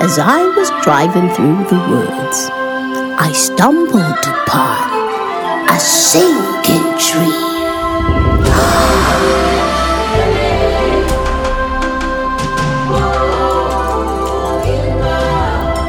as I was driving through the woods, I stumbled upon a singing tree.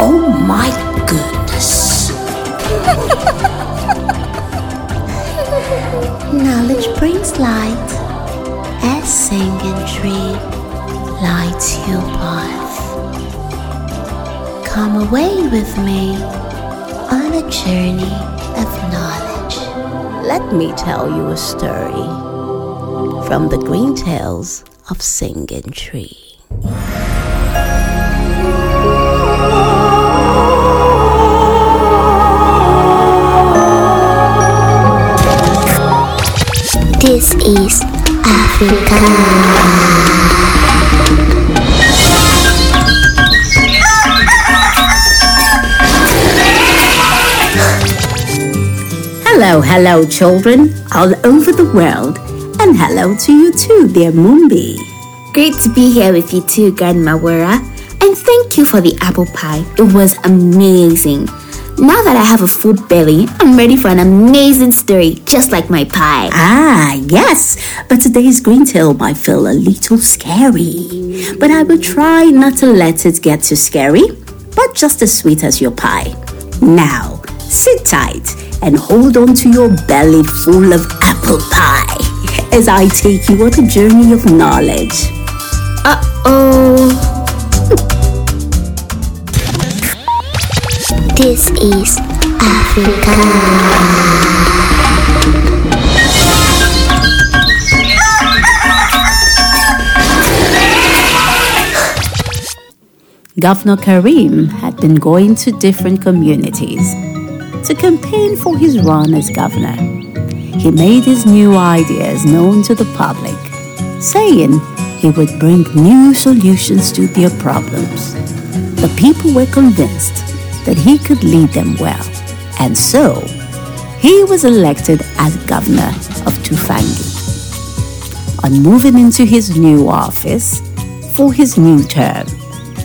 oh my goodness. Knowledge brings light, as singing tree lights your path. Come away with me on a journey of knowledge. Let me tell you a story from the green tales of Singing Tree. This is Africa. Hello, children, all over the world, and hello to you too, dear Moonbi. Great to be here with you too, Grandma Wura. And thank you for the apple pie. It was amazing. Now that I have a full belly, I'm ready for an amazing story, just like my pie. Ah, yes, but today's green tale might feel a little scary. But I will try not to let it get too scary, but just as sweet as your pie. Now, sit tight and hold on to your belly full of apple pie as I take you on a journey of knowledge. Uh oh. This is Africa. Governor Kareem had been going to different communities to campaign for his run as governor. He made his new ideas known to the public, saying he would bring new solutions to their problems. The people were convinced that he could lead them well, and so he was elected as governor of Tufangi. On moving into his new office for his new term,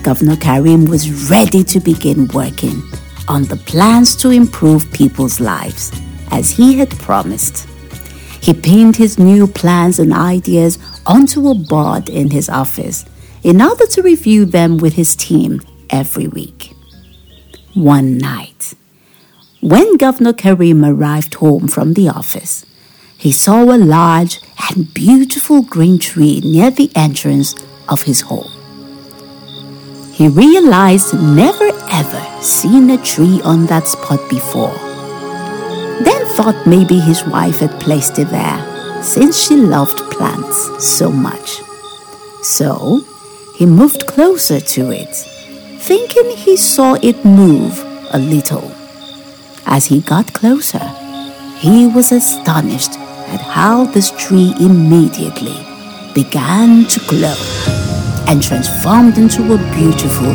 Governor Kareem was ready to begin working on the plans to improve people's lives as he had promised. He pinned his new plans and ideas onto a board in his office in order to review them with his team every week. One night, when Governor Kareem arrived home from the office, he saw a large and beautiful green tree near the entrance of his home. He realized never ever seen a tree on that spot before. Then thought maybe his wife had placed it there since she loved plants so much. So he moved closer to it, thinking he saw it move a little. As he got closer, he was astonished at how this tree immediately began to glow and transformed into a beautiful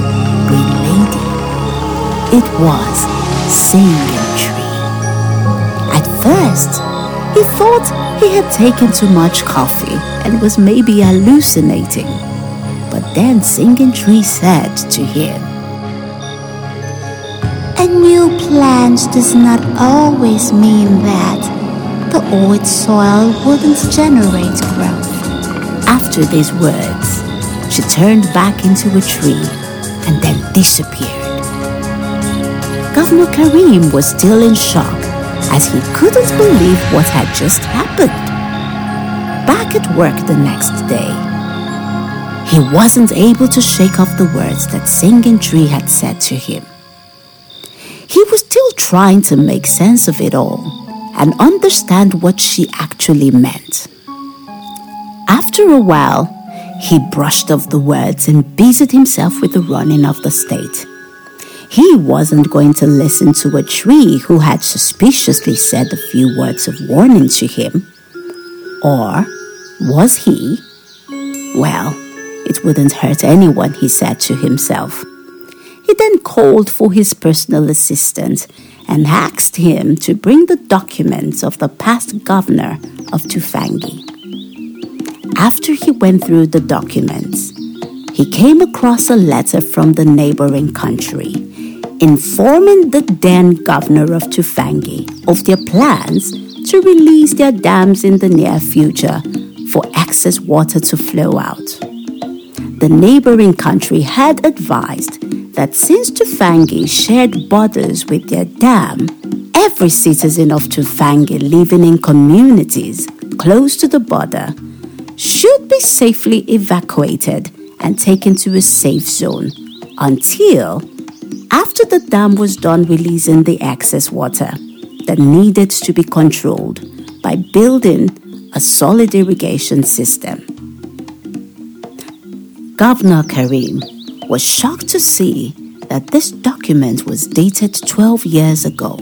green. It was Singing Tree. At first, he thought he had taken too much coffee and was maybe hallucinating. But then Singing Tree said to him, A new plant does not always mean that the old soil wouldn't generate growth. After these words, she turned back into a tree and then disappeared. Governor Kareem was still in shock as he couldn't believe what had just happened. Back at work the next day, he wasn't able to shake off the words that Singing Tree had said to him. He was still trying to make sense of it all and understand what she actually meant. After a while, he brushed off the words and busied himself with the running of the state. He wasn't going to listen to a tree who had suspiciously said a few words of warning to him. Or was he? Well, it wouldn't hurt anyone, he said to himself. He then called for his personal assistant and asked him to bring the documents of the past governor of Tufangi. After he went through the documents, he came across a letter from the neighboring country informing the then governor of Tufangi of their plans to release their dams in the near future for excess water to flow out. The neighboring country had advised that since Tufangi shared borders with their dam, every citizen of Tufangi living in communities close to the border should be safely evacuated and taken to a safe zone until after the dam was done releasing the excess water that needed to be controlled by building a solid irrigation system. Governor Kareem was shocked to see that this document was dated 12 years ago,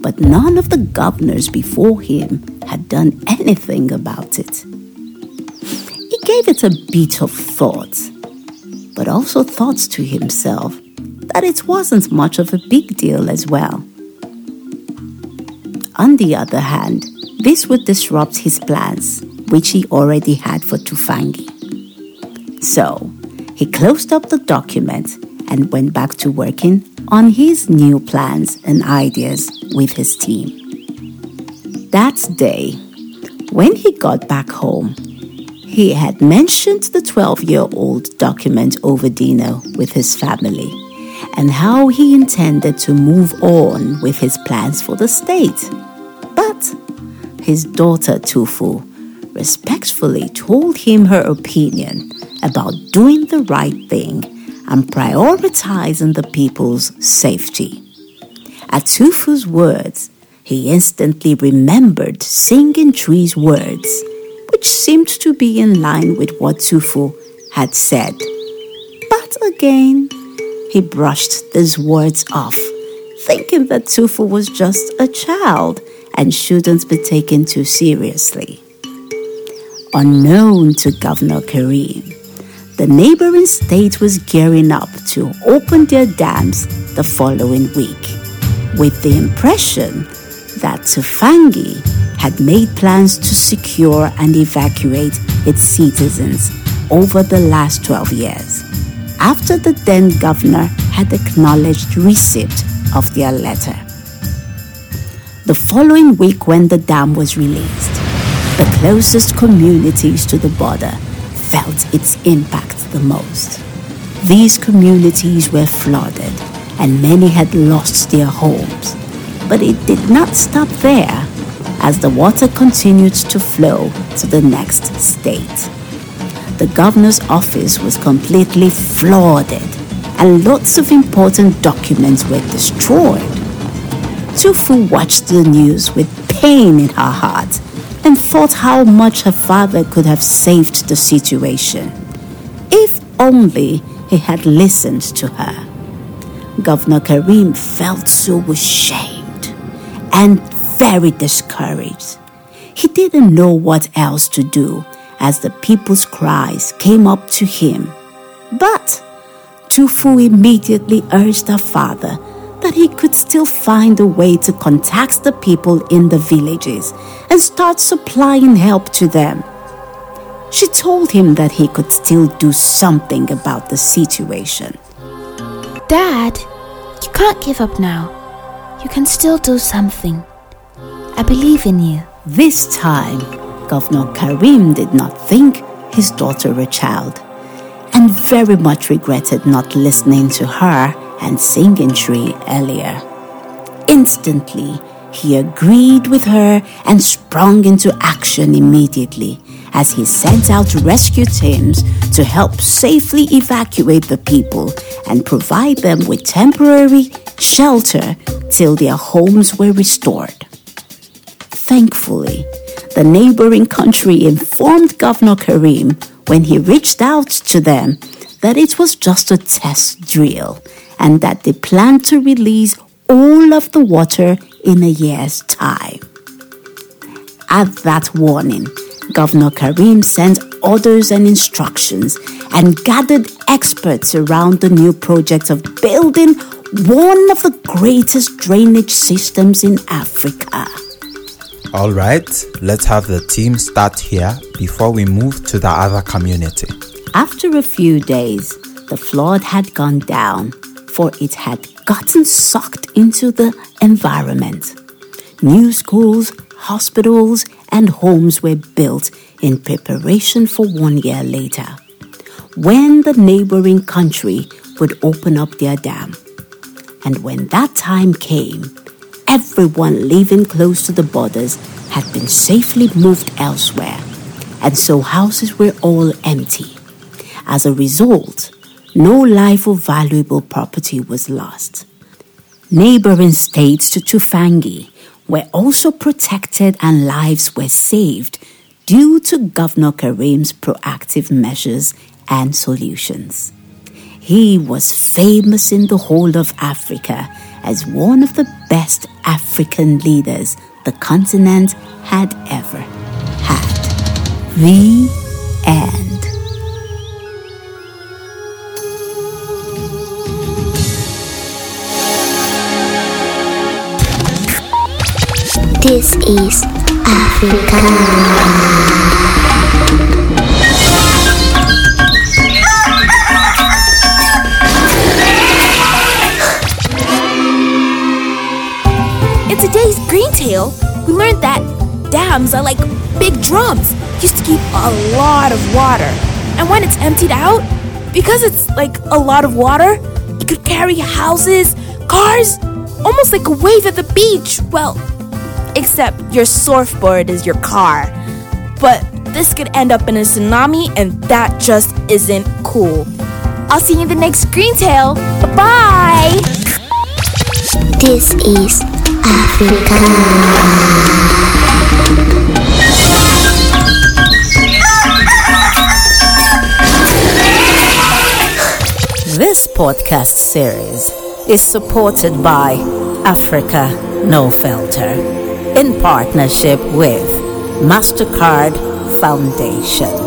but none of the governors before him had done anything about it. He gave it a bit of thought, but also thoughts to himself that it wasn't much of a big deal as well. On the other hand, this would disrupt his plans, which he already had for Tufangi. So, he closed up the document and went back to working on his new plans and ideas with his team. That day, when he got back home, he had mentioned the 12 year old document over dinner with his family and how he intended to move on with his plans for the state. But his daughter Tufu respectfully told him her opinion about doing the right thing and prioritizing the people's safety. At Tufu's words, he instantly remembered Singing Tree's words, which seemed to be in line with what Tufu had said. But again, he brushed these words off, thinking that Tufu was just a child and shouldn't be taken too seriously. Unknown to Governor Kareem, the neighboring state was gearing up to open their dams the following week, with the impression that Tufangi had made plans to secure and evacuate its citizens over the last 12 years, after the then governor had acknowledged receipt of their letter. The following week, when the dam was released, the closest communities to the border felt its impact the most. These communities were flooded and many had lost their homes. But it did not stop there as the water continued to flow to the next state. The governor's office was completely flooded and lots of important documents were destroyed. Tufu watched the news with pain in her heart and thought how much her father could have saved the situation. If only he had listened to her. Governor Kareem felt so ashamed and very discouraged. He didn't know what else to do as the people's cries came up to him. But Tufu immediately urged her father that he could still find a way to contact the people in the villages and start supplying help to them. She told him that he could still do something about the situation. Dad, you can't give up now. You can still do something. I believe in you. This time, Governor Kareem did not think his daughter a child and very much regretted not listening to her and Singing Tree earlier. Instantly, he agreed with her and sprung into action immediately as he sent out rescue teams to help safely evacuate the people and provide them with temporary shelter till their homes were restored. Thankfully, the neighboring country informed Governor Kareem when he reached out to them that it was just a test drill and that they plan to release all of the water in a year's time. At that warning, Governor Kareem sent orders and instructions and gathered experts around the new project of building one of the greatest drainage systems in Africa. All right, let's have the team start here before we move to the other community. After a few days, the flood had gone down, for it had gotten sucked into the environment. New schools, hospitals, and homes were built in preparation for one year later, when the neighboring country would open up their dam. And when that time came, everyone living close to the borders had been safely moved elsewhere, and so houses were all empty. As a result, no life or valuable property was lost. Neighboring states to Tufangi were also protected and lives were saved due to Governor Kareem's proactive measures and solutions. He was famous in the whole of Africa as one of the best African leaders the continent had ever had. The end. This is Africa. Dams are like big drums used to keep a lot of water. And when it's emptied out, because it's like a lot of water, it could carry houses, cars, almost like a wave at the beach. Well, except your surfboard is your car. But this could end up in a tsunami, and that just isn't cool. I'll see you in the next Green Tale. Bye bye! This is Africa. This podcast series is supported by Africa No Filter in partnership with MasterCard Foundation.